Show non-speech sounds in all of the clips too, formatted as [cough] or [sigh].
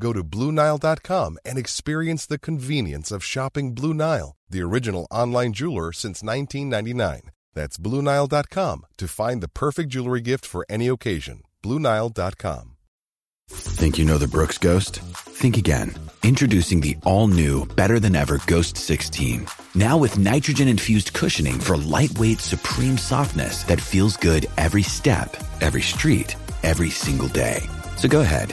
Go to BlueNile.com and experience the convenience of shopping Blue Nile, the original online jeweler since 1999. That's BlueNile.com to find the perfect jewelry gift for any occasion. BlueNile.com. Think you know the Brooks Ghost? Think again. Introducing the all new, better than ever Ghost 16. Now with nitrogen infused cushioning for lightweight, supreme softness that feels good every step, every street, every single day. So go ahead,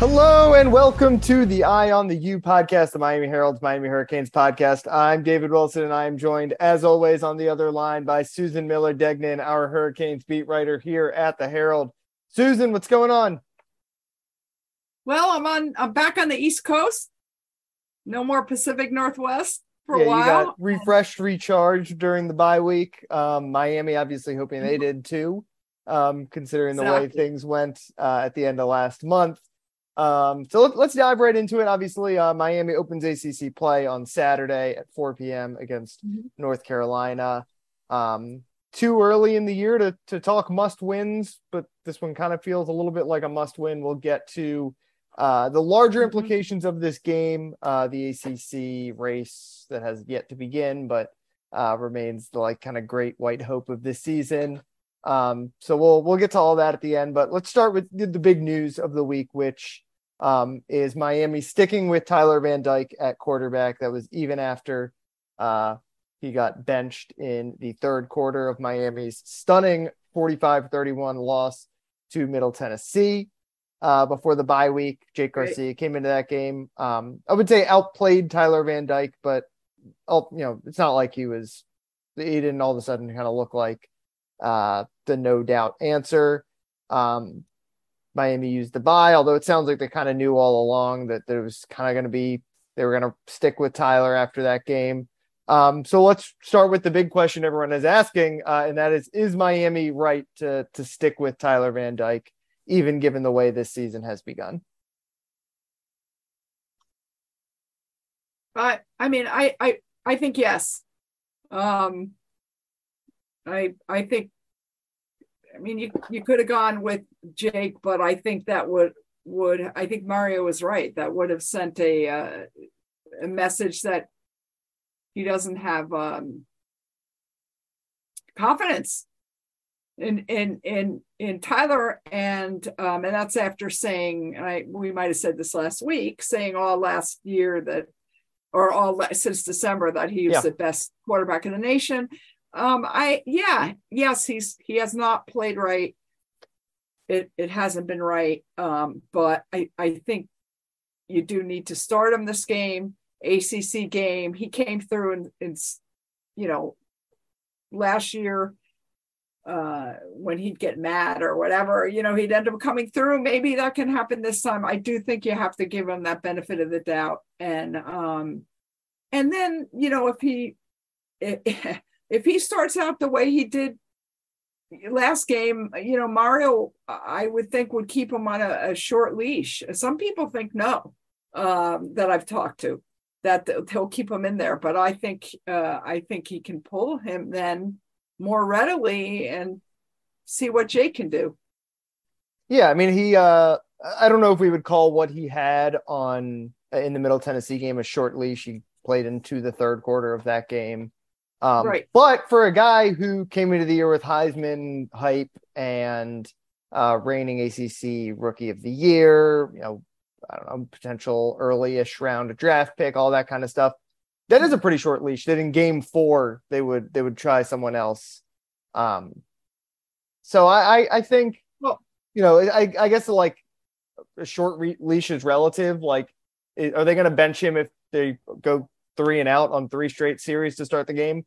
Hello and welcome to the Eye on the U podcast, the Miami Herald's Miami Hurricanes podcast. I'm David Wilson and I am joined, as always, on the other line by Susan Miller Degnan, our Hurricanes beat writer here at the Herald. Susan, what's going on? Well, I'm on. I'm back on the East Coast. No more Pacific Northwest for yeah, a while. You got refreshed, recharged during the bye week. Um, Miami, obviously, hoping they did too, um, considering the Exactly. way things went uh, at the end of last month. Um, so let, let's dive right into it. Obviously, uh, Miami opens ACC play on Saturday at 4 p.m. against Mhm. North Carolina. Um, too early in the year to to talk must wins, but this one kind of feels a little bit like a must win. We'll get to uh, the larger Mhm. implications of this game, uh, the ACC race that has yet to begin, but uh, remains the like kind of great white hope of this season. Um, so we'll we'll get to all that at the end, but let's start with the big news of the week, which um, is Miami sticking with Tyler Van Dyke at quarterback. That was even after uh, he got benched in the third quarter of Miami's stunning 45-31 loss to Middle Tennessee. Uh, before the bye week, Jake. Garcia came into that game. Um, I would say outplayed Tyler Van Dyke, but oh, you know, it's not like he was he didn't all of a sudden kind of look like uh, the no doubt answer. Um, Miami used the bye, although it sounds like they kind of knew all along that there was kind of going to be they were going to stick with Tyler after that game. Um, so let's start with the big question everyone is asking, uh, and that is: Is Miami right to to stick with Tyler Van Dyke, even given the way this season has begun? I I mean, I I I think yes. Um, I I think. I mean, you you could have gone with Jake, but I think that would would I think Mario was right. That would have sent a uh, a message that he doesn't have um, confidence in in in in Tyler and um and that's after saying and I we might have said this last week saying all last year that or all since December that he was Yeah. the best quarterback in the nation. Um I yeah, yes, he's he has not played right. It it hasn't been right. Um but I I think you do need to start him this game, ACC game. He came through and and you know last year uh when he'd get mad or whatever you know he'd end up coming through maybe that can happen this time i do think you have to give him that benefit of the doubt and um and then you know if he [laughs] if he starts out the way he did last game you know mario i would think would keep him on a, a short leash some people think no um that i've talked to that they'll keep him in there but i think uh i think he can pull him then more readily and see what Jake can do. Yeah, I mean, he. Uh, I don't know if we would call what he had on in the Middle Tennessee game a short leash. He played into the third quarter of that game. Um, Right. But for a guy who came into the year with Heisman hype and uh, reigning ACC Rookie of the Year, you know, I don't know, potential early-ish round draft pick, all that kind of stuff. That is a pretty short leash. That in Game Four they would they would try someone else. Um, so I I, I think Well- you know I I guess like a short re- leash is relative. Like, are they going to bench him if they go three and out on three straight series to start the game?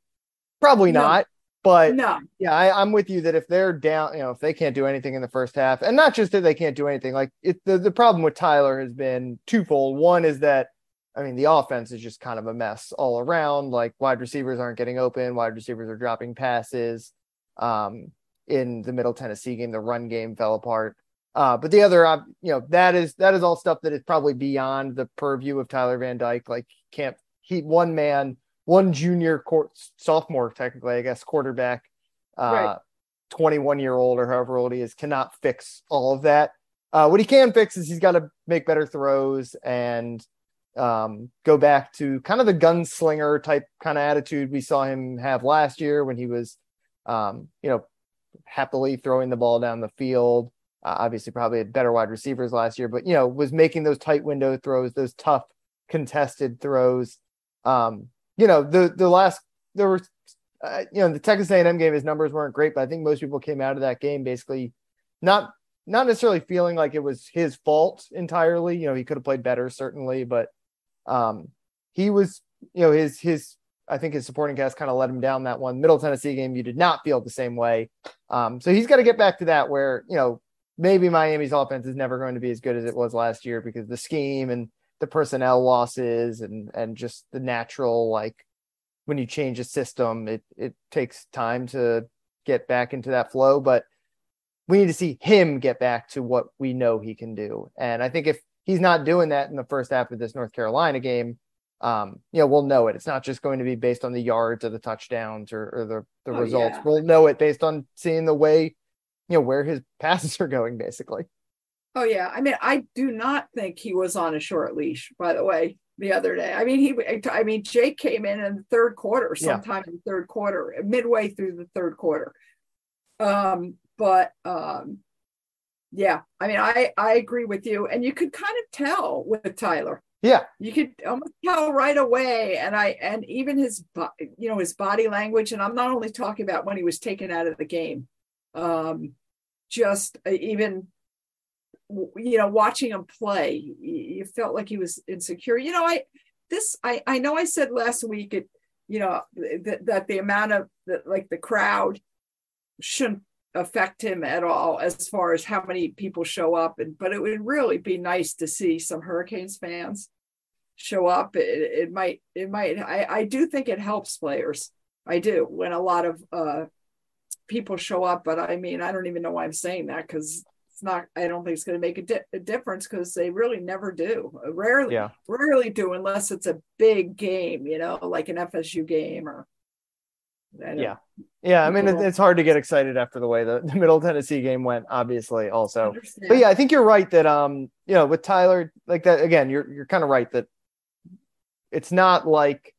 Probably No. not. But No, yeah, I, I'm with you that if they're down, you know, if they can't do anything in the first half, and not just that they can't do anything, like it, the the problem with Tyler has been twofold. One is that, I mean, the offense is just kind of a mess all around. Like wide receivers aren't getting open, wide receivers are dropping passes. Um, in the Middle Tennessee game, the run game fell apart. Uh, but the other, you know, that is that is all stuff that is probably beyond the purview of Tyler Van Dyke. Like, can't he one man, one junior court sophomore, technically, I guess, quarterback, uh, Right. 21 year old or however old he is, cannot fix all of that. Uh, what he can fix is he's got to make better throws and um, go back to kind of the gunslinger type kind of attitude we saw him have last year when he was, um, you know, happily throwing the ball down the field. Uh, obviously, probably had better wide receivers last year, but you know, was making those tight window throws, those tough contested throws. Um, you know, the the last there was, uh, you know, the Texas A&M game, his numbers weren't great, but I think most people came out of that game basically not not necessarily feeling like it was his fault entirely. You know, he could have played better certainly, but um, he was, you know, his his I think his supporting cast kind of let him down that one. Middle Tennessee game, you did not feel the same way. Um, so he's got to get back to that where, you know, maybe Miami's offense is never going to be as good as it was last year because the scheme and the personnel losses and and just the natural like when you change a system, it it takes time to get back into that flow. But we need to see him get back to what we know he can do. And I think if he's not doing that in the first half of this North Carolina game, um, you know, we'll know it. It's not just going to be based on the yards or the touchdowns or, or the, the Oh, results. yeah. We'll know it based on seeing the way, you know, where his [laughs] passes are going, basically. Oh yeah, I mean, I do not think he was on a short leash. By the way, the other day, I mean, he, I mean, Jake came in in the third quarter, Yeah. sometime in the third quarter, midway through the third quarter. Um, but um, yeah, I mean, I I agree with you, and you could kind of tell with Tyler. Yeah. You could almost tell right away, and I and even his you know his body language, and I'm not only talking about when he was taken out of the game, um, just uh, even you know watching him play, you felt like he was insecure. You know, I this I I know I said last week it you know that that the amount of the, like the crowd shouldn't affect him at all as far as how many people show up and but it would really be nice to see some hurricanes fans show up it, it might it might I, I do think it helps players i do when a lot of uh people show up but i mean i don't even know why i'm saying that because not i don't think it's going to make a, di- a difference because they really never do rarely Yeah. rarely do unless it's a big game you know like an fsu game or Yeah. Yeah. I mean, it, it's hard to get excited after the way the, the Middle Tennessee game went, obviously, also. But yeah, I think you're right that um, you know, with Tyler, like that again, you're you're kind of right that it's not like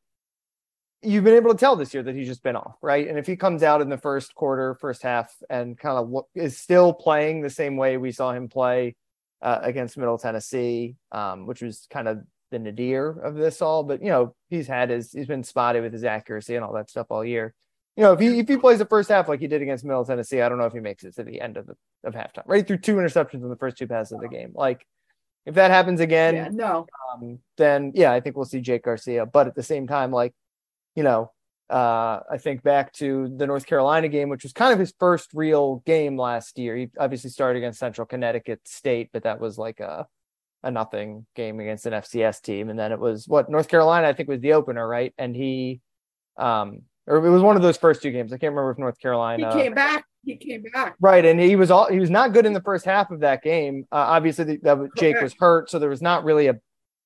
you've been able to tell this year that he's just been off, right? And if he comes out in the first quarter, first half, and kind of look, is still playing the same way we saw him play uh, against Middle Tennessee, um, which was kind of the nadir of this all. But you know, he's had his he's been spotted with his accuracy and all that stuff all year. You know, if he if he plays the first half like he did against Middle Tennessee, I don't know if he makes it to the end of the of halftime. Right threw two interceptions in the first two passes of the game. Like if that happens again, yeah, no um, then yeah, I think we'll see Jake Garcia. But at the same time, like, you know, uh, I think back to the North Carolina game, which was kind of his first real game last year. He obviously started against Central Connecticut State, but that was like a a nothing game against an FCS team. And then it was what North Carolina, I think, was the opener, right? And he, um, or it was one of those first two games. I can't remember if North Carolina he came back he came back Right, and he was all he was not good in the first half of that game. Uh, obviously, the, Jake was hurt, so there was not really a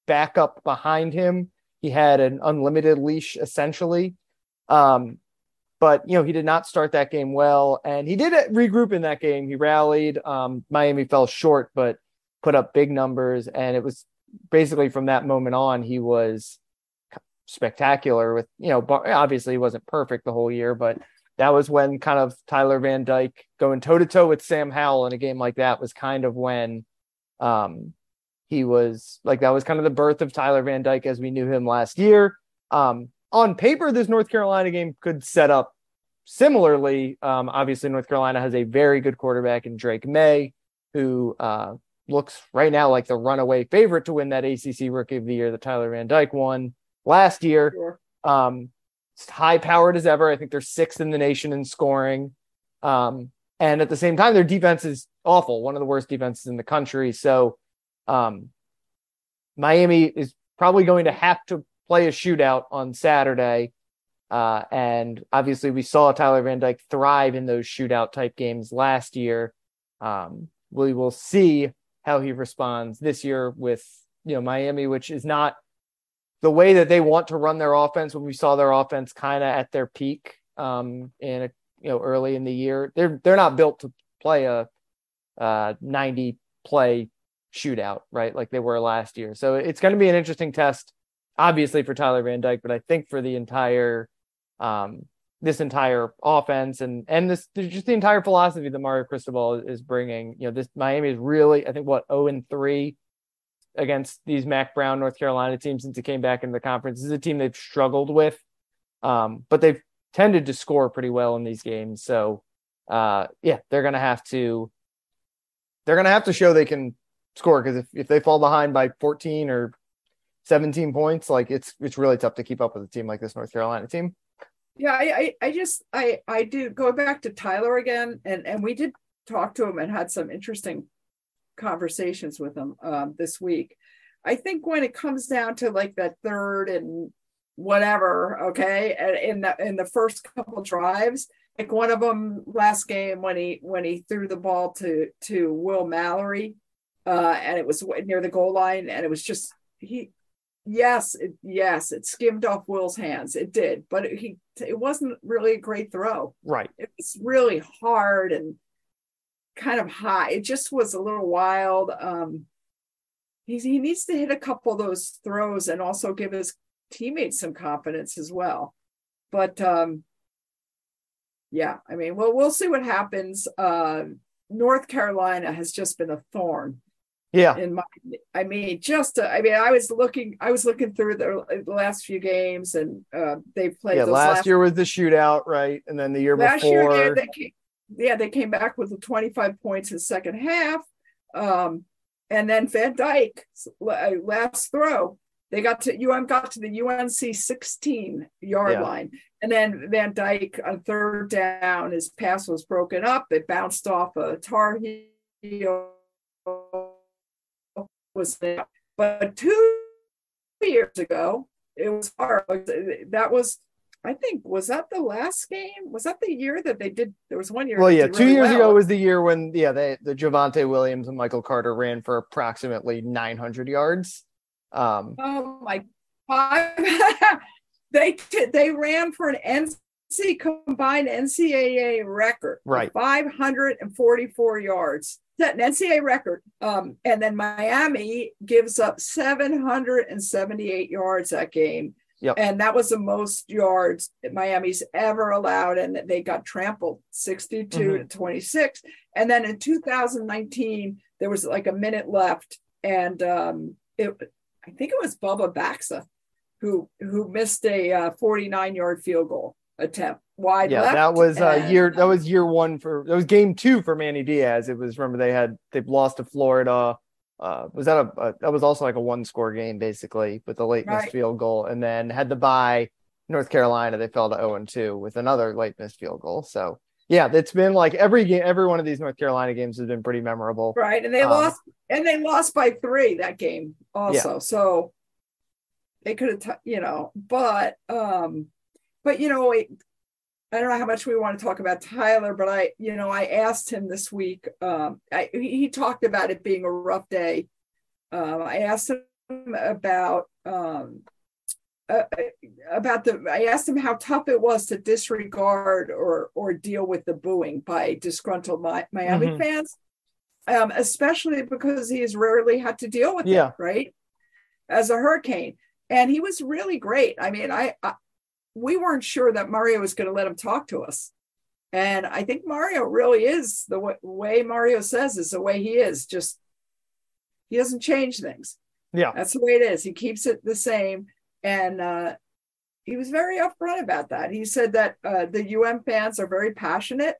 backup behind him. He had an unlimited leash essentially, um, but you know he did not start that game well, and he did regroup in that game. He rallied. Um, Miami fell short, but put up big numbers, and it was basically from that moment on he was spectacular with, you know, obviously he wasn't perfect the whole year, but that was when kind of Tyler Van Dyke going toe to toe with Sam Howell in a game like that was kind of when um, he was like that was kind of the birth of Tyler Van Dyke as we knew him last year. Um, on paper, this North Carolina game could set up similarly. Um, obviously, North Carolina has a very good quarterback in Drake Maye, who uh, looks right now like the runaway favorite to win that ACC Rookie of the Year that Tyler Van Dyke won last year. Sure. Um, high powered as ever. I think they're sixth in the nation in scoring. Um, and at the same time, their defense is awful, one of the worst defenses in the country. So um, Miami is probably going to have to play a shootout on Saturday. Uh, and obviously, we saw Tyler Van Dyke thrive in those shootout type games last year. Um, we will see how he responds this year with you know Miami, which is not the way that they want to run their offense. When we saw their offense kind of at their peak um, in a, you know early in the year, they're they're not built to play a uh, 90 play shootout, right? Like they were last year. So it's going to be an interesting test, obviously for Tyler Van Dyke, but I think for the entire um, this entire offense and and this just the entire philosophy that Mario Cristobal is bringing. You know, this Miami is really I think what zero oh and three against these Mack Brown North Carolina teams since it came back into the conference. This is a team they've struggled with, um, but they've tended to score pretty well in these games. So uh, yeah, they're gonna have to they're gonna have to show they can score because if, if they fall behind by 14 or 17 points, like it's it's really tough to keep up with a team like this North Carolina team. Yeah, I, I, I just I I do go back to Tyler again, and and we did talk to him and had some interesting conversations with him um, this week. I think when it comes down to like that third and whatever, okay, in the in the first couple drives, like one of them last game when he when he threw the ball to to Will Mallory, uh, and it was near the goal line, and it was just he yes, it, yes, it skimmed off Will's hands. It did, but it, he it wasn't really a great throw. Right. It was really hard and kind of high. It just was a little wild. Um, he he needs to hit a couple of those throws and also give his teammates some confidence as well. But um, yeah, I mean, well, we'll see what happens. Uh, North Carolina has just been a thorn yeah. In my, I mean, just, I mean, I was looking, I was looking through the, the last few games and uh, they played. Yeah. Last, last, year was the shootout, right? And then the year last before. Year, they came, yeah, they came back with the 25 points in the second half. Um, and then Van Dyke uh, last throw, they got to UM got to the UNC 16 yard yeah. line. And then Van Dyke on third down, his pass was broken up. It bounced off a Tar Heel was there. But two years ago, it was hard. That was, I think, was that the last game? Was that the year that they did? There was one year. Well, yeah, two really years well. ago was the year when, yeah, they, the Javonte Williams and Michael Carter ran for approximately 900 yards. Um, oh my God. [laughs] they, they ran for an NC combined NCAA record. Right. 544 yards set an NCAA record. Um, and then Miami gives up 778 yards that game. Yep. And that was the most yards Miami's ever allowed. And they got trampled 62 mm-hmm. to 26. And then in 2019, there was like a minute left. And um, it, I think it was Bubba Baxa who, who missed a 49 uh, yard field goal attempt wide yeah, left. that was uh, year that was year one for that was game two for Manny Diaz. It was remember they had they've lost to Florida. Uh, was that a, a, that was also like a one score game basically with the late missed field goal, and then had to buy North Carolina. They fell to zero and two with another late missed field goal. So yeah, it's been like every game, every one of these North Carolina games has been pretty memorable. Right, and they um, lost and they lost by three that game also. Yeah. So they could have, t- you know, but um, but you know, it, I don't know how much we want to talk about Tyler, but I, you know, I asked him this week. Um, I, he talked about it being a rough day. Um, I asked him about um, uh, about the. I asked him how tough it was to disregard or or deal with the booing by disgruntled Miami mm-hmm. fans, um, especially because he has rarely had to deal with yeah. it, right? As a Hurricane, and he was really great. I mean, I, I we weren't sure that Mario was going to let him talk to us. And I think Mario really is the way, way Mario says is the way he is. Just he doesn't change things. Yeah. That's the way it is. He keeps it the same. And uh, he was very upfront about that. He said that uh, the UM fans are very passionate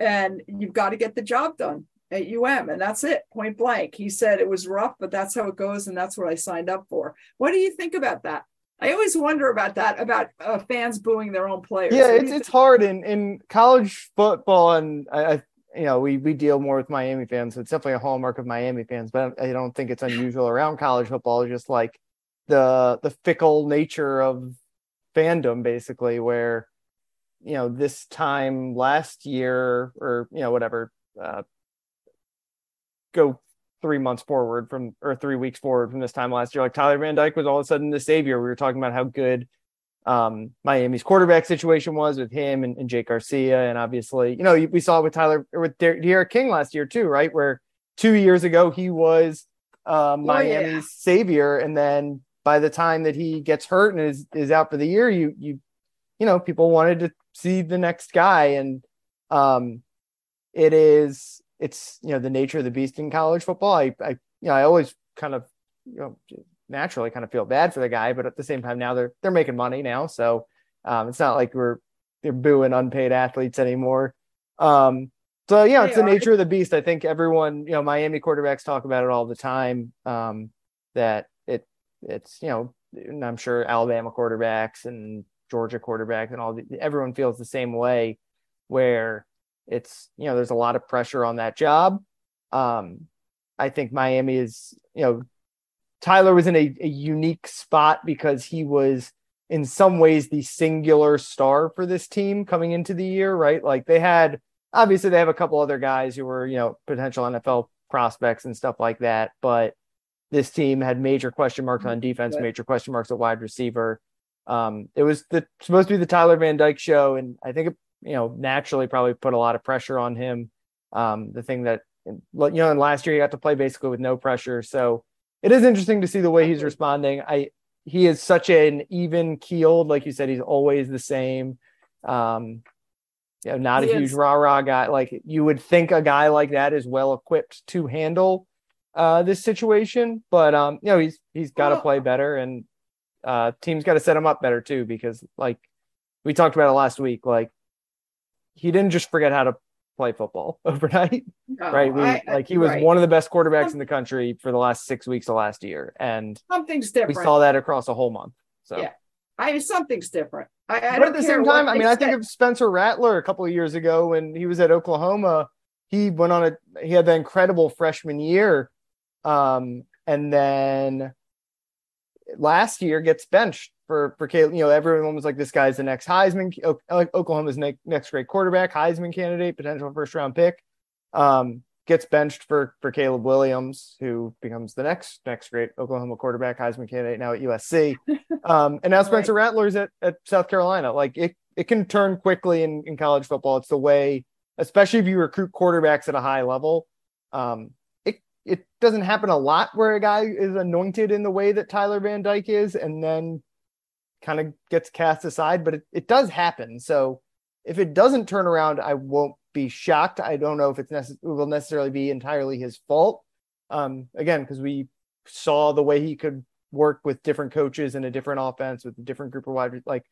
and you've got to get the job done at UM. And that's it, point blank. He said it was rough, but that's how it goes. And that's what I signed up for. What do you think about that? I always wonder about that, about uh, fans booing their own players. Yeah, it's, it's hard in, in college football. And I, I, you know, we, we deal more with Miami fans. So it's definitely a hallmark of Miami fans, but I don't think it's unusual around college football. Just like the, the fickle nature of fandom, basically, where, you know, this time last year or, you know, whatever, uh, go three months forward from or three weeks forward from this time last year. Like Tyler Van Dyke was all of a sudden the savior. We were talking about how good um, Miami's quarterback situation was with him and, and, Jake Garcia, and obviously, you know, we saw it with Tyler or with D'Eriq King last year too, right? Where two years ago he was uh, Miami's oh, yeah. savior, and then by the time that he gets hurt and is is out for the year, you you you know, people wanted to see the next guy, and um, it is it's you know the nature of the beast in college football. I, I you know I always kind of you know naturally kind of feel bad for the guy, but at the same time now they're they're making money now, so um, it's not like we're they're booing unpaid athletes anymore. Um, so yeah, it's the nature of the beast. I think everyone you know Miami quarterbacks talk about it all the time. Um, that it it's you know and I'm sure Alabama quarterbacks and Georgia quarterbacks and all the, everyone feels the same way where it's you know there's a lot of pressure on that job. Um, I think Miami is you know Tyler was in a, a unique spot because he was in some ways the singular star for this team coming into the year, right? Like they had obviously they have a couple other guys who were, you know, potential NFL prospects and stuff like that, but this team had major question marks on defense, major question marks at wide receiver. Um, it was the supposed to be the Tyler Van Dyke show, and I think it you know, naturally probably put a lot of pressure on him. Um, the thing that, you know, and last year he got to play basically with no pressure. So it is interesting to see the way he's responding. I, he is such an even keeled, like you said, he's always the same. Um, you know, not he a huge rah rah guy. Like you would think a guy like that is well equipped to handle uh, this situation, but um, you know, he's he's got to well, play better, and uh, teams got to set him up better too, because like we talked about it last week, like he didn't just forget how to play football [laughs] overnight, no, right? We, I, like he was right. one of the best quarterbacks in the country for the last six weeks of last year, and something's different. We saw that across a whole month. So yeah, I mean something's different. I, I but at the same time, I mean, I think of Spencer Rattler a couple of years ago when he was at Oklahoma. He went on a he had the incredible freshman year, um, and then last year gets benched for for Caleb. You know, everyone was like, "This guy's the next Heisman, Oklahoma's next, next great quarterback, Heisman candidate, potential first round pick." Um, gets benched for for Caleb Williams, who becomes the next next great Oklahoma quarterback, Heisman candidate now at USC. [laughs] Um, and now Spencer right. Rattler's at, at South Carolina. Like it it can turn quickly in, in college football. It's the way, especially if you recruit quarterbacks at a high level. Um, it it doesn't happen a lot where a guy is anointed in the way that Tyler Van Dyke is, and then kind of gets cast aside, but it, it does happen. So if it doesn't turn around, I won't be shocked. I don't know if it's necess- it will necessarily be entirely his fault. Um, again, because we saw the way he could work with different coaches in a different offense with a different group of wide like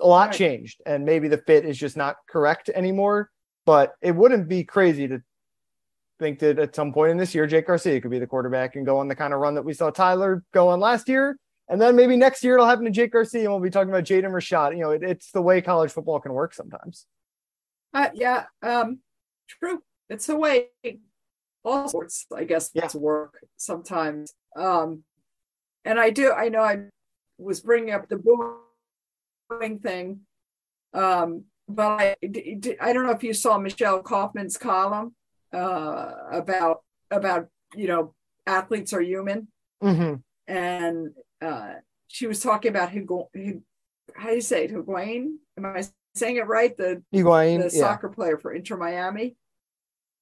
a lot right. changed and maybe the fit is just not correct anymore but it wouldn't be crazy to think that at some point in this year jake garcia could be the quarterback and go on the kind of run that we saw tyler go on last year and then maybe next year it'll happen to Jake Garcia and we'll be talking about Jaden Rashada. You know, it, it's the way college football can work sometimes. Uh, yeah, um, true. It's the way all sports, I guess, yeah. work sometimes. Um, and I do, I know I was bringing up the booing thing, um, but I, I don't know if you saw Michelle Kaufman's column uh, about about you know athletes are human, mm-hmm. and uh, she was talking about Higu- how do you say it? Higuain? Am I saying it right? The Higuain, the yeah. soccer player for Inter Miami.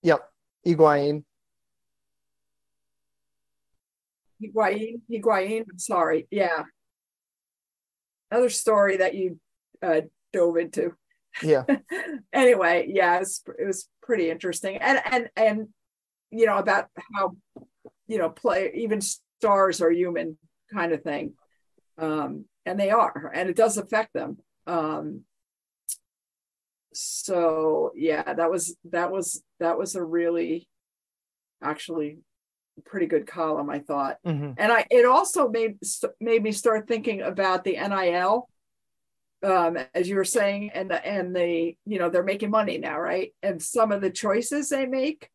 Yep, Higuain. Higuain, Higuain. I'm sorry. Yeah. Another story that you uh, dove into. Yeah. [laughs] anyway, yeah, it was, it was pretty interesting, and and and you know about how you know play even stars are human kind of thing, um, and they are, and it does affect them. Um, so yeah, that was that was that was a really actually pretty good column, I thought. Mhm. And I it also made made me start thinking about the NIL, um, as you were saying, and the and the you know they're making money now, right? And some of the choices they make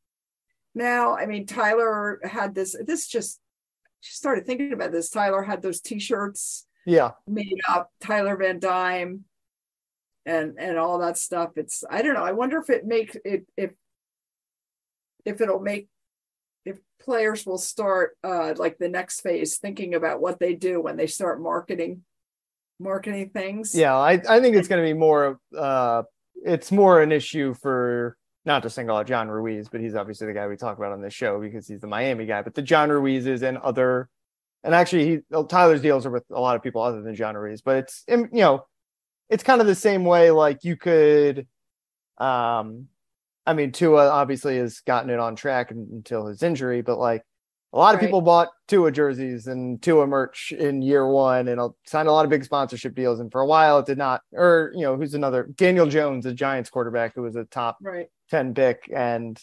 now. I mean, Tyler had this. This just just started thinking about this. Tyler had those T-shirts Yeah. made up, Tyler Van Dyme, and and all that stuff. It's I don't know. I wonder if it makes it if if it'll make if players will start uh like the next phase thinking about what they do when they start marketing marketing things. Yeah. I, I think it's going to be more, uh, it's more an issue for not to single out John Ruiz, but he's obviously the guy we talk about on this show because he's the Miami guy, but the John Ruizes and other, and actually he, Tyler's deals are with a lot of people other than John Ruiz, but it's, you know, it's kind of the same way. Like you could, um, I mean, Tua obviously has gotten it on track until his injury, but like a lot of Right. people bought Tua jerseys and Tua merch in year one and signed a lot of big sponsorship deals. And for a while, it did not. Or you know, who's another Daniel Jones, the Giants quarterback, who was a top Right. Ten pick, and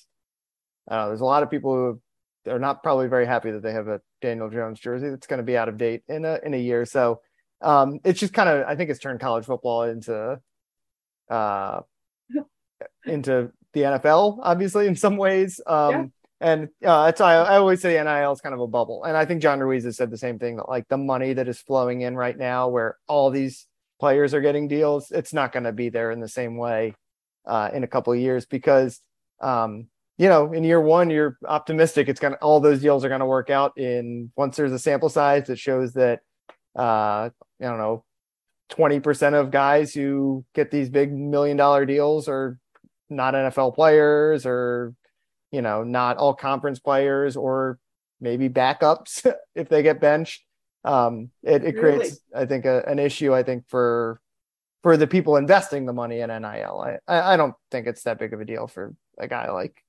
uh, there's a lot of people who are not probably very happy that they have a Daniel Jones jersey that's going to be out of date in a in a year. So um, it's just kind of I think it's turned college football into uh, into the NFL, obviously in some ways. Um, Yeah. And uh, why I, I always say NIL is kind of a bubble. And I think John Ruiz has said the same thing that like the money that is flowing in right now, where all these players are getting deals, it's not going to be there in the same way uh, in a couple of years because, um, you know, in year one, you're optimistic it's going to, all those deals are going to work out in once there's a sample size that shows that, uh, I don't know, 20% of guys who get these big million dollar deals are not NFL players or, you know, not all conference players or maybe backups [laughs] if they get benched. Um, it, it Really? creates, I think, a, an issue, I think, for for the people investing the money in NIL. I, I, don't think it's that big of a deal for a guy like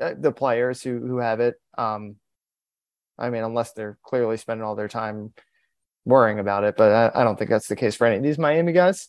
uh, the players who who have it. Um, I mean, unless they're clearly spending all their time worrying about it, but I, I don't think that's the case for any of these Miami guys.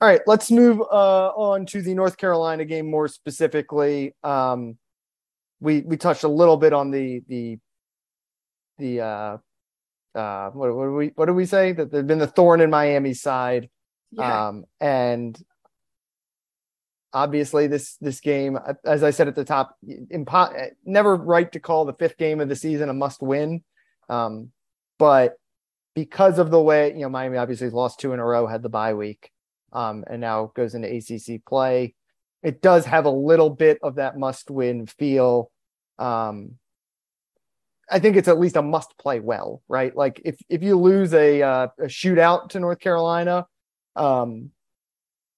All right, let's move uh, on to the North Carolina game more specifically. Um, we we touched a little bit on the the the uh, uh, what, what do we what do we say that there's been the thorn in Miami's side, Yeah. um, and obviously this this game, as I said at the top, impo- never right to call the fifth game of the season a must win, um, but because of the way you know Miami obviously lost two in a row, had the bye week um, and now goes into ACC play. It does have a little bit of that must win feel. Um, I think it's at least a must play well, right? Like if if you lose a uh, a shootout to North Carolina, um,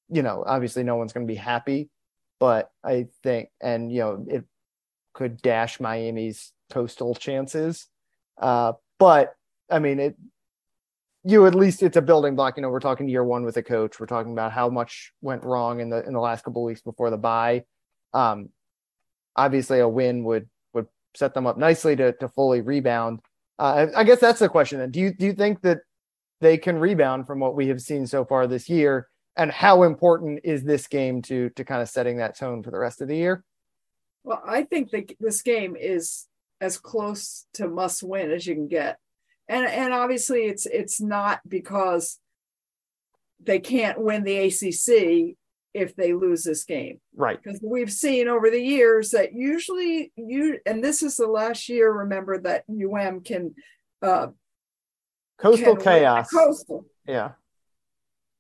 you know, obviously no one's going to be happy, but I think, and you know, it could dash Miami's Coastal chances. Uh, but I mean, it you at least it's a building block. You know, we're talking year one with a coach. We're talking about how much went wrong in the in the last couple of weeks before the bye. Um, obviously, a win would would set them up nicely to to fully rebound. Uh, I guess that's the question. Then, do you do you think that they can rebound from what we have seen so far this year? And how important is this game to to kind of setting that tone for the rest of the year? Well, I think that this game is as close to must win as you can get. And and obviously it's it's not because they can't win the ACC if they lose this game. Right. Because we've seen over the years that usually you and this is the last year remember that UM can uh Coastal can chaos. Coastal. Yeah.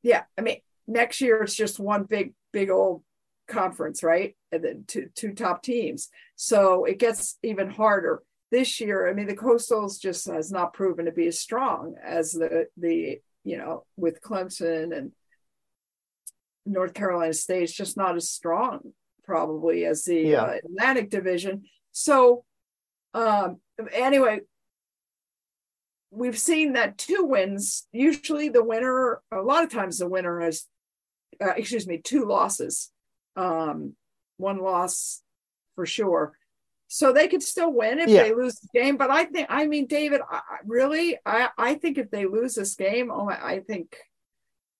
Yeah, I mean next year it's just one big big old conference, right? And then two two top teams. So it gets even harder. This year, I mean, the Coastals just has not proven to be as strong as the the you know with Clemson and North Carolina State. It's just not as strong probably as the Yeah. uh, Atlantic Division. So um anyway, we've seen that two wins. Usually, the winner. A lot of times, the winner has, uh, excuse me, two losses. Um, one loss for sure. So they could still win if Yeah. they lose the game. But I think, I mean, David, I, really, I, I think if they lose this game, oh, my, I think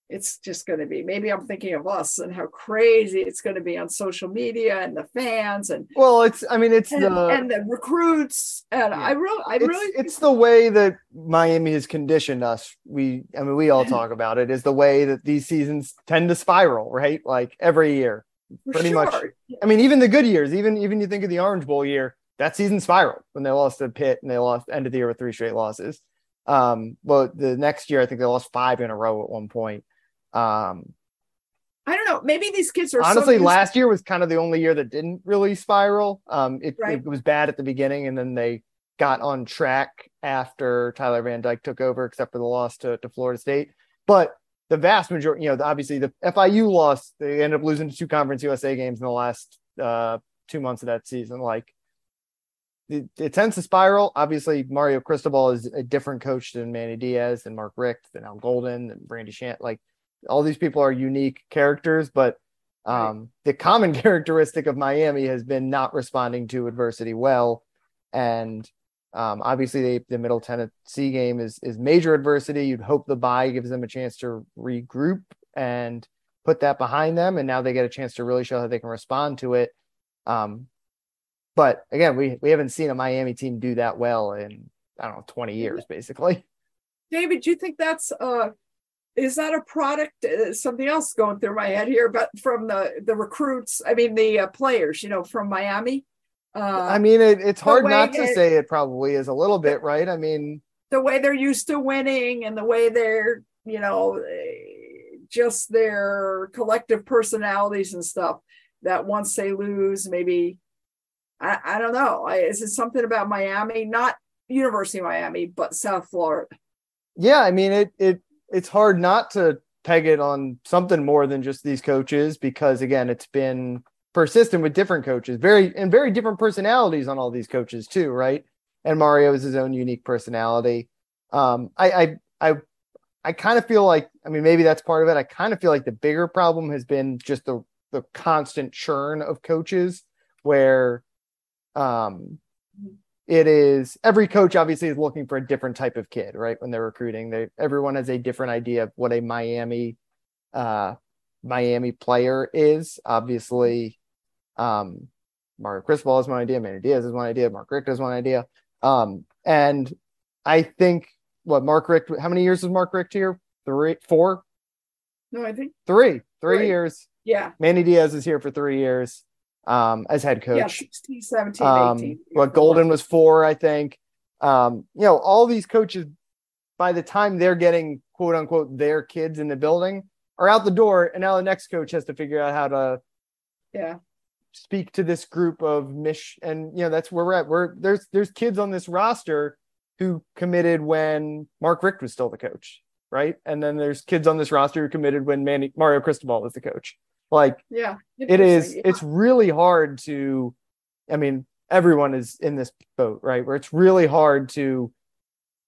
it's just going to be. Maybe I'm thinking of us and how crazy it's going to be on social media and the fans and Well, it's I mean it's and, the and the recruits. And I really, I it's, really, it's the way that Miami has conditioned us. We, I mean, we all talk about it. Is the way that these seasons tend to spiral, right? Like every year. For pretty much. sure. I mean, even the good years, even even you think of the Orange Bowl year, that season spiraled when they lost to Pitt and they lost end of the year with three straight losses. Um, well, the next year I think they lost five in a row at one point. Um, I don't know. Maybe these kids are honestly, used- last year was kind of the only year that didn't really spiral. Um, it, Right. it was bad at the beginning, and then they got on track after Tyler Van Dyke took over, except for the loss to, to Florida State. But the vast majority, you know, obviously the FIU loss, they ended up losing to two Conference USA games in the last uh, two months of that season. Like it, it tends to spiral. Obviously, Mario Cristobal is a different coach than Manny Diaz and Mark Richt and Al Golden and Randy Shannon. Like all these people are unique characters, but um, the common [laughs] characteristic of Miami has been not responding to adversity well. And um, obviously, they, the Middle Tennessee game is is major adversity. You'd hope the bye gives them a chance to regroup and put that behind them, and now they get a chance to really show how they can respond to it. Um, but again, we we haven't seen a Miami team do that well in I don't know twenty years, basically. David, do you think that's uh is that a product uh, something else going through my head here but from the the recruits i mean the uh, players you know from miami uh I mean, it, it's hard not to that- say it probably is a little bit, right? I mean, the way they're used to winning and the way they're you know just their collective personalities and stuff that once they lose maybe i, I don't know. I, is it something about miami? Not university of miami but south florida. Yeah, I mean, it it it's hard not to peg it on something more than just these coaches because again, it's been persistent with different coaches, very and very different personalities on all these coaches too, right? And Mario is his own unique personality. Um, I I I I kind of feel like I mean maybe that's part of it. I kind of feel like the bigger problem has been just the the constant churn of coaches where um it is every coach obviously is looking for a different type of kid, right? When they're recruiting, they everyone has a different idea of what a Miami uh Miami player is. Obviously, um Mario Cristobal has one idea, Manny Diaz is one idea, Mark Richt is one idea. Um, and I think what Mark Richt, how many years is Mark Richt here? Three, four, no i think three, three years. yeah Manny Diaz is here for three years um as head coach. yeah coach. 16 17 Um, 18 what Golden was four, I think. Um, you know, all these coaches, by the time they're getting quote unquote their kids in the building, are out the door, and now the next coach has to figure out how to yeah speak to this group of Mish, and you know that's where we're at. We're there's there's kids on this roster who committed when Mark Richt was still the coach, right? And then there's kids on this roster who committed when Manny Mario Cristobal was the coach. Like yeah it is Interesting. it's really hard to i mean everyone is in this boat right where it's really hard to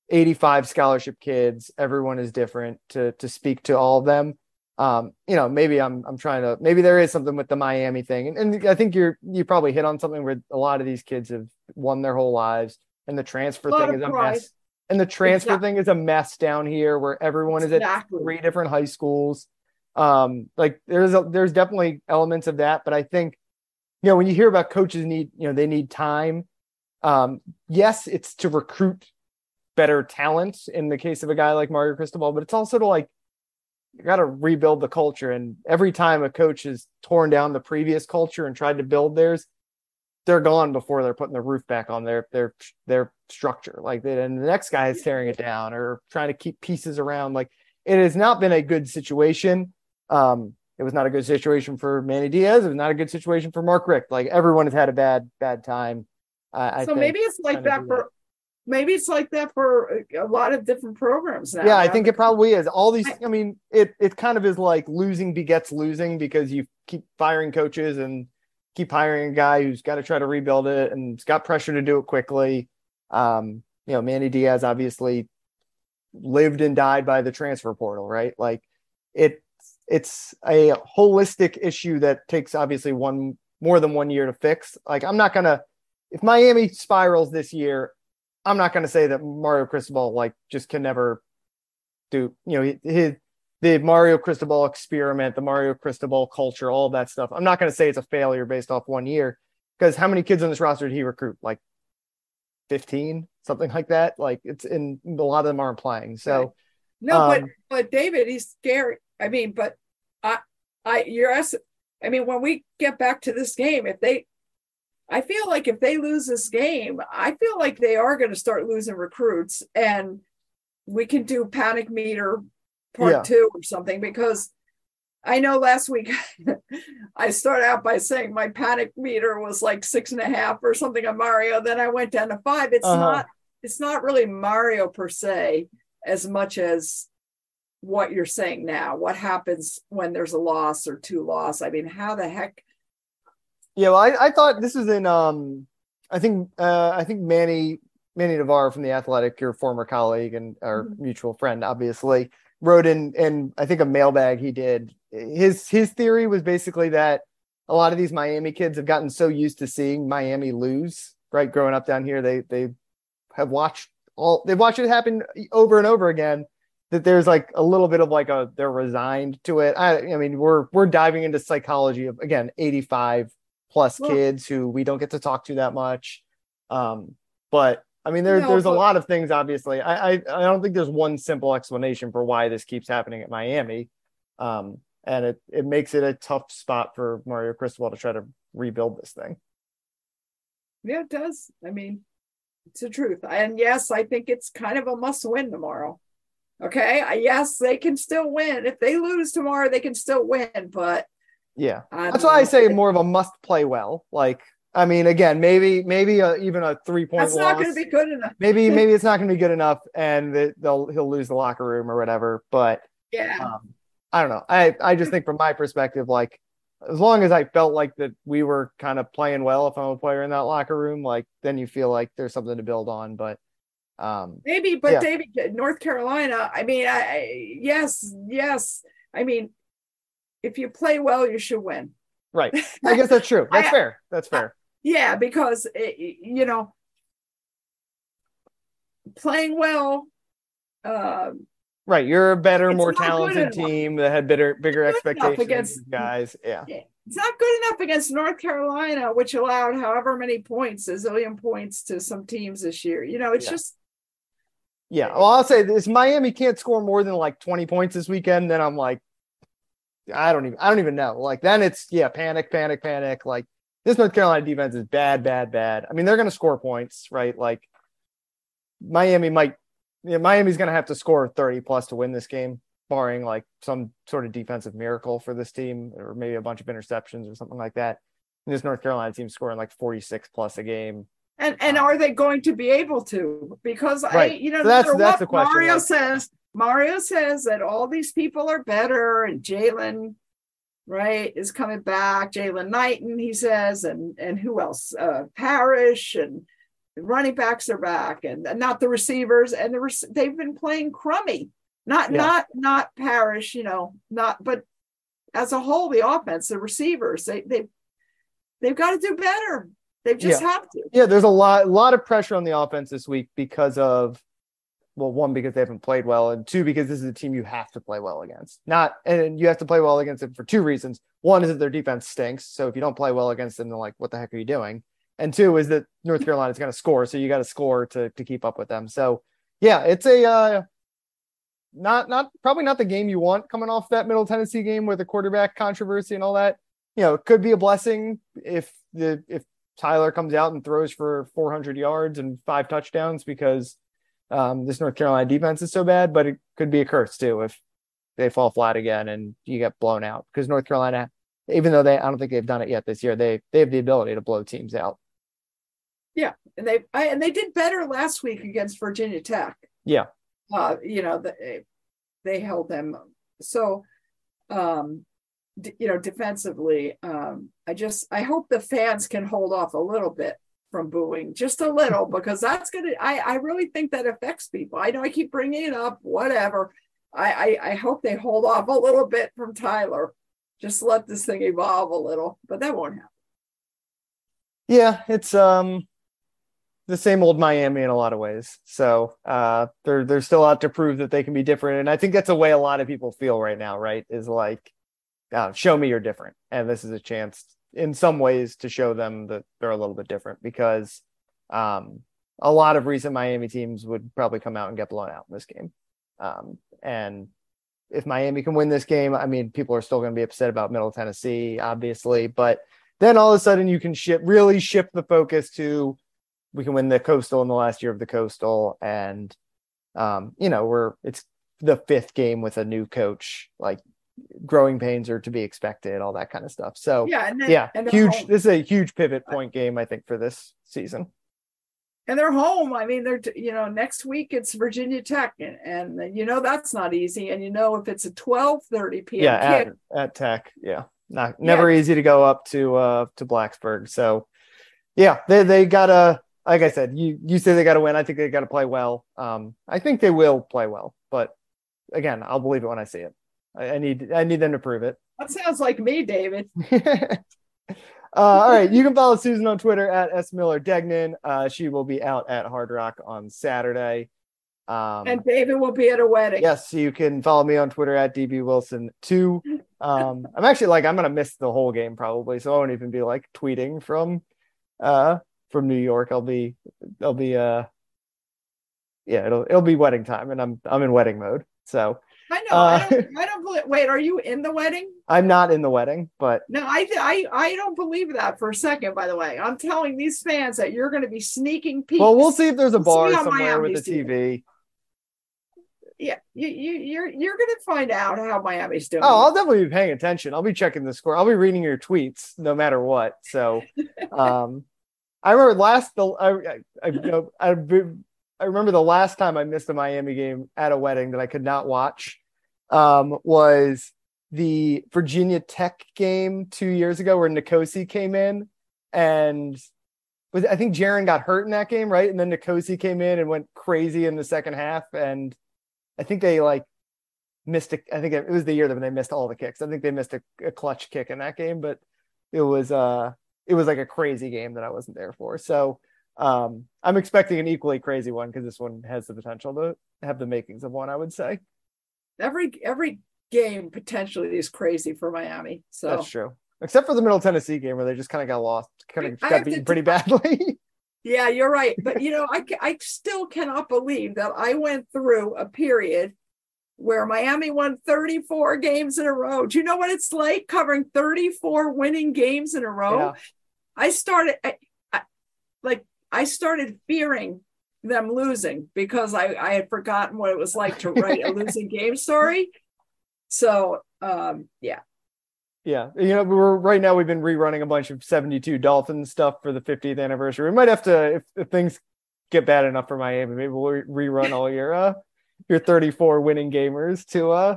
85 scholarship kids everyone is different to to speak to all of them um, you know, maybe I'm I'm trying to maybe there is something with the Miami thing, and, and I think you're you probably hit on something where a lot of these kids have won their whole lives, and the transfer thing is a pride. mess. And the transfer Exactly. thing is a mess down here, where everyone is at three different high schools. Um, like there's a, there's definitely elements of that, but I think you know when you hear about coaches need you know they need time. Um, yes, it's to recruit better talent in the case of a guy like Mario Cristobal, but it's also to like you got to rebuild the culture. And every time a coach has torn down the previous culture and tried to build theirs, they're gone before they're putting the roof back on their their their structure. Like that, and the next guy is tearing it down or trying to keep pieces around. Like it has not been a good situation. Um, it was not a good situation for Manny Diaz. It was not a good situation for Mark Richt. Like everyone has had a bad bad time. So maybe it's like to that for maybe it's like that for a lot of different programs now. yeah, I think it probably is. All these, I- I mean, it it kind of is like losing begets losing because you keep firing coaches and keep hiring a guy who's got to try to rebuild it and it's got pressure to do it quickly. Um, you know, Manny Diaz obviously lived and died by the transfer portal, right? Like it it's a holistic issue that takes obviously one more than one year to fix. Like I'm not gonna if Miami spirals this year, I'm not gonna say that Mario Cristobal like just can never do you know his the Mario Cristobal experiment, the Mario Cristobal culture, all that stuff. I'm not going to say it's a failure based off one year because how many kids on this roster did he recruit? Like 15, something like that. Like it's in a lot of them aren't playing. So No, but Um, but David, he's scary. I mean, but I I you're ask- I mean, when we get back to this game, if they I feel like if they lose this game, I feel like they are going to start losing recruits and we can do panic meter part Yeah. two or something because I know last week [laughs] I started out by saying my panic meter was like six and a half or something on Mario. Then I went down to five. It's Uh-huh. not it's not really Mario per se as much as what you're saying now. What happens when there's a loss or two loss? I mean, how the heck? Yeah, well, I, I thought this was in um I think uh I think Manny Manny Navarro from the Athletic, your former colleague and our Mhm. mutual friend, obviously, wrote in in I think a mailbag he did. His his theory was basically that a lot of these Miami kids have gotten so used to seeing Miami lose, right? Growing up down here, they they have watched all they've watched it happen over and over again. That there's like a little bit of like a they're resigned to it. I I mean we're we're diving into psychology of again 85 plus Well- kids who we don't get to talk to that much. Um, but I mean there, No, there's a lot of things obviously. I, I I don't think there's one simple explanation for why this keeps happening at Miami. Um, and it it makes it a tough spot for Mario Cristobal to try to rebuild this thing. Yeah, it does. I mean, it's the truth. And yes, I think it's kind of a must win tomorrow. Okay. Yes, they can still win. If they lose tomorrow, they can still win. But Yeah. I That's why I say more of a must play well. Like, I mean, again, maybe, maybe a, even a three point that's loss. not going to be good enough. maybe, [laughs] maybe it's not going to be good enough, and they'll he'll lose the locker room or whatever. But Yeah. um, I don't know. I I just think from my perspective, like as long as I felt like that we were kind of playing well, if I'm a player in that locker room, like then you feel like there's something to build on. But um, Maybe, but Yeah. David, North Carolina, I mean, I yes, yes. I mean, if you play well, you should win. right, [laughs] I guess that's true. That's I- fair. That's fair. Yeah, because it, you know, playing well, um, Right, you're a better, more talented team that had bigger, bigger expectations. against- guys, yeah. it's not good enough against North Carolina, which allowed however many points, a zillion points to some teams this year. You know, it's Yeah. just Yeah. Well, I'll say this: Miami can't score more than like 20 points this weekend. Then I'm like, I don't even, I don't even know. Like then it's yeah, panic, panic, panic. Like this North Carolina defense is bad, bad, bad. I mean, they're to score points, right? Like Miami might, yeah, Miami's to have to score 30 plus to win this game, barring like some sort of defensive miracle for this team, or maybe a bunch of interceptions or something like that. And this North Carolina team scoring like 46 plus a game. And and Um, are they going to be able to? Because I, you know, So that's- that's what question, Mario like- says Mario says that all these people are better, and Jalen, right, is coming back. Jaylan Knighton, he says, and and who else? Uh, Parrish and running backs are back, and, and not the receivers, and the rec- they've been playing crummy. Not Yeah. not not Parrish, you know, not but as a whole, the offense, the receivers, they they they've got to do better. They just Yeah. have to. Yeah, there's a lot, lot of pressure on the offense this week because of, well, one because they haven't played well, and two because this is a team you have to play well against. Not, and you have to play well against them for two reasons. One is that their defense stinks, so if you don't play well against them, they're like, "What the heck are you doing?" And two is that North Carolina is going to score, so you got to score to to keep up with them. So, yeah, it's a uh, not not probably not the game you want coming off that Middle Tennessee game with the quarterback controversy and all that. You know, it could be a blessing if the if Tyler comes out and throws for 400 yards and five touchdowns because um, this North Carolina defense is so bad, but it could be a curse too if they fall flat again and you get blown out because North Carolina, even though they, I don't think they've done it yet this year, they they have the ability to blow teams out. Yeah, and they I, and they did better last week against Virginia Tech. Yeah. Uh, you know, the, they held them. So, um, you know, defensively, um, I just I hope the fans can hold off a little bit from booing, just a little, [laughs] because that's gonna. I I really think that affects people. I know I keep bringing it up, whatever. I I, I hope they hold off a little bit from Tyler. Just let this thing evolve a little, but that won't happen. Yeah, it's um the same old Miami in a lot of ways. So uh they're they're still out to prove that they can be different. And I think that's a way a lot of people feel right now, right? Is like uh, show me you're different. And this is a chance in some ways to show them that they're a little bit different because um a lot of recent Miami teams would probably come out and get blown out in this game. Um and if Miami can win this game, I mean, people are still going to be upset about Middle Tennessee, obviously, but then all of a sudden you can ship really shift the focus to we can win the Coastal in the last year of the Coastal and um you know we're it's the fifth game with a new coach like growing pains are to be expected all that kind of stuff. So Yeah, and then, yeah and huge home. this is a huge pivot point game i think for this season. And they're home. I mean, they're you know next week it's Virginia Tech, and, and you know that's not easy. And you know if it's a twelve thirty p.m. yeah kick, at, at tech yeah. Not never easy to go up to uh to blacksburg. So yeah they they gotta like i said you you say they gotta win. I think they gotta play well. Um i think they will play well. But again i'll believe it when i see it i, I need i need them to prove it that sounds like me, David. [laughs] uh, all right, you can follow Susan on Twitter at S Miller Degnan. Uh, she will be out at Hard Rock on Saturday. Um, and David will be at a wedding. yes, you can follow me on Twitter at DB Wilson two. Um, [laughs] I'm actually like I'm gonna miss the whole game probably, so I won't even be like tweeting from uh from New York. I'll be I'll be uh yeah it'll it'll be wedding time, and I'm I'm in wedding mode. So I know. Uh, I don't. I don't believe. Wait, are you in the wedding? I'm not in the wedding, but No, I, I, I don't believe that for a second. By the way, I'm telling these fans that you're going to be sneaking peeks. well, we'll see if there's a bar somewhere with Miami's a TV. Yeah, you, you, you're, you're going to find out how Miami's doing. Oh, I'll definitely be paying attention. I'll be checking the score. I'll be reading your tweets no matter what. So, [laughs] um, I remember last the I I I, you know, I I remember the last time I missed a Miami game at a wedding that I could not watch. Um, was the Virginia Tech game two years ago where N'Kosi came in and was I think Jarren got hurt in that game, right? And then N'Kosi came in and went crazy in the second half, and I think they like missed a, I think it was the year that they missed all the kicks. I think they missed a, a clutch kick in that game, but it was uh it was like a crazy game that I wasn't there for. So um I'm expecting an equally crazy one because this one has the potential to have the makings of one, I would say. Every every game potentially is crazy for Miami. So That's true. Except for the Middle Tennessee game where they just kind of got lost, kind of got beaten pretty badly. [laughs] yeah, you're right. But you know, I I still cannot believe that I went through a period where Miami won 34 games in a row. Do you know what it's like covering 34 winning games in a row? Yeah. I started I, I, like I started fearing them losing because I, I had forgotten what it was like to write a [laughs] losing game story. So um yeah. Yeah, you know, we're right now we've been rerunning a bunch of 72 Dolphins stuff for the 50th anniversary. We might have to if, if things get bad enough for Miami, maybe we'll re- rerun all your uh your 34 winning gamers to uh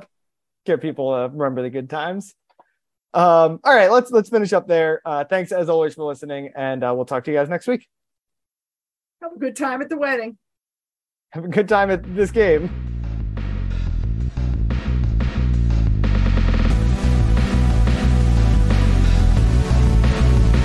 get people to remember the good times. Um all right, let's let's finish up there. Uh thanks as always for listening and uh, we'll talk to you guys next week. Have a good time at the wedding. Have a good time at this game.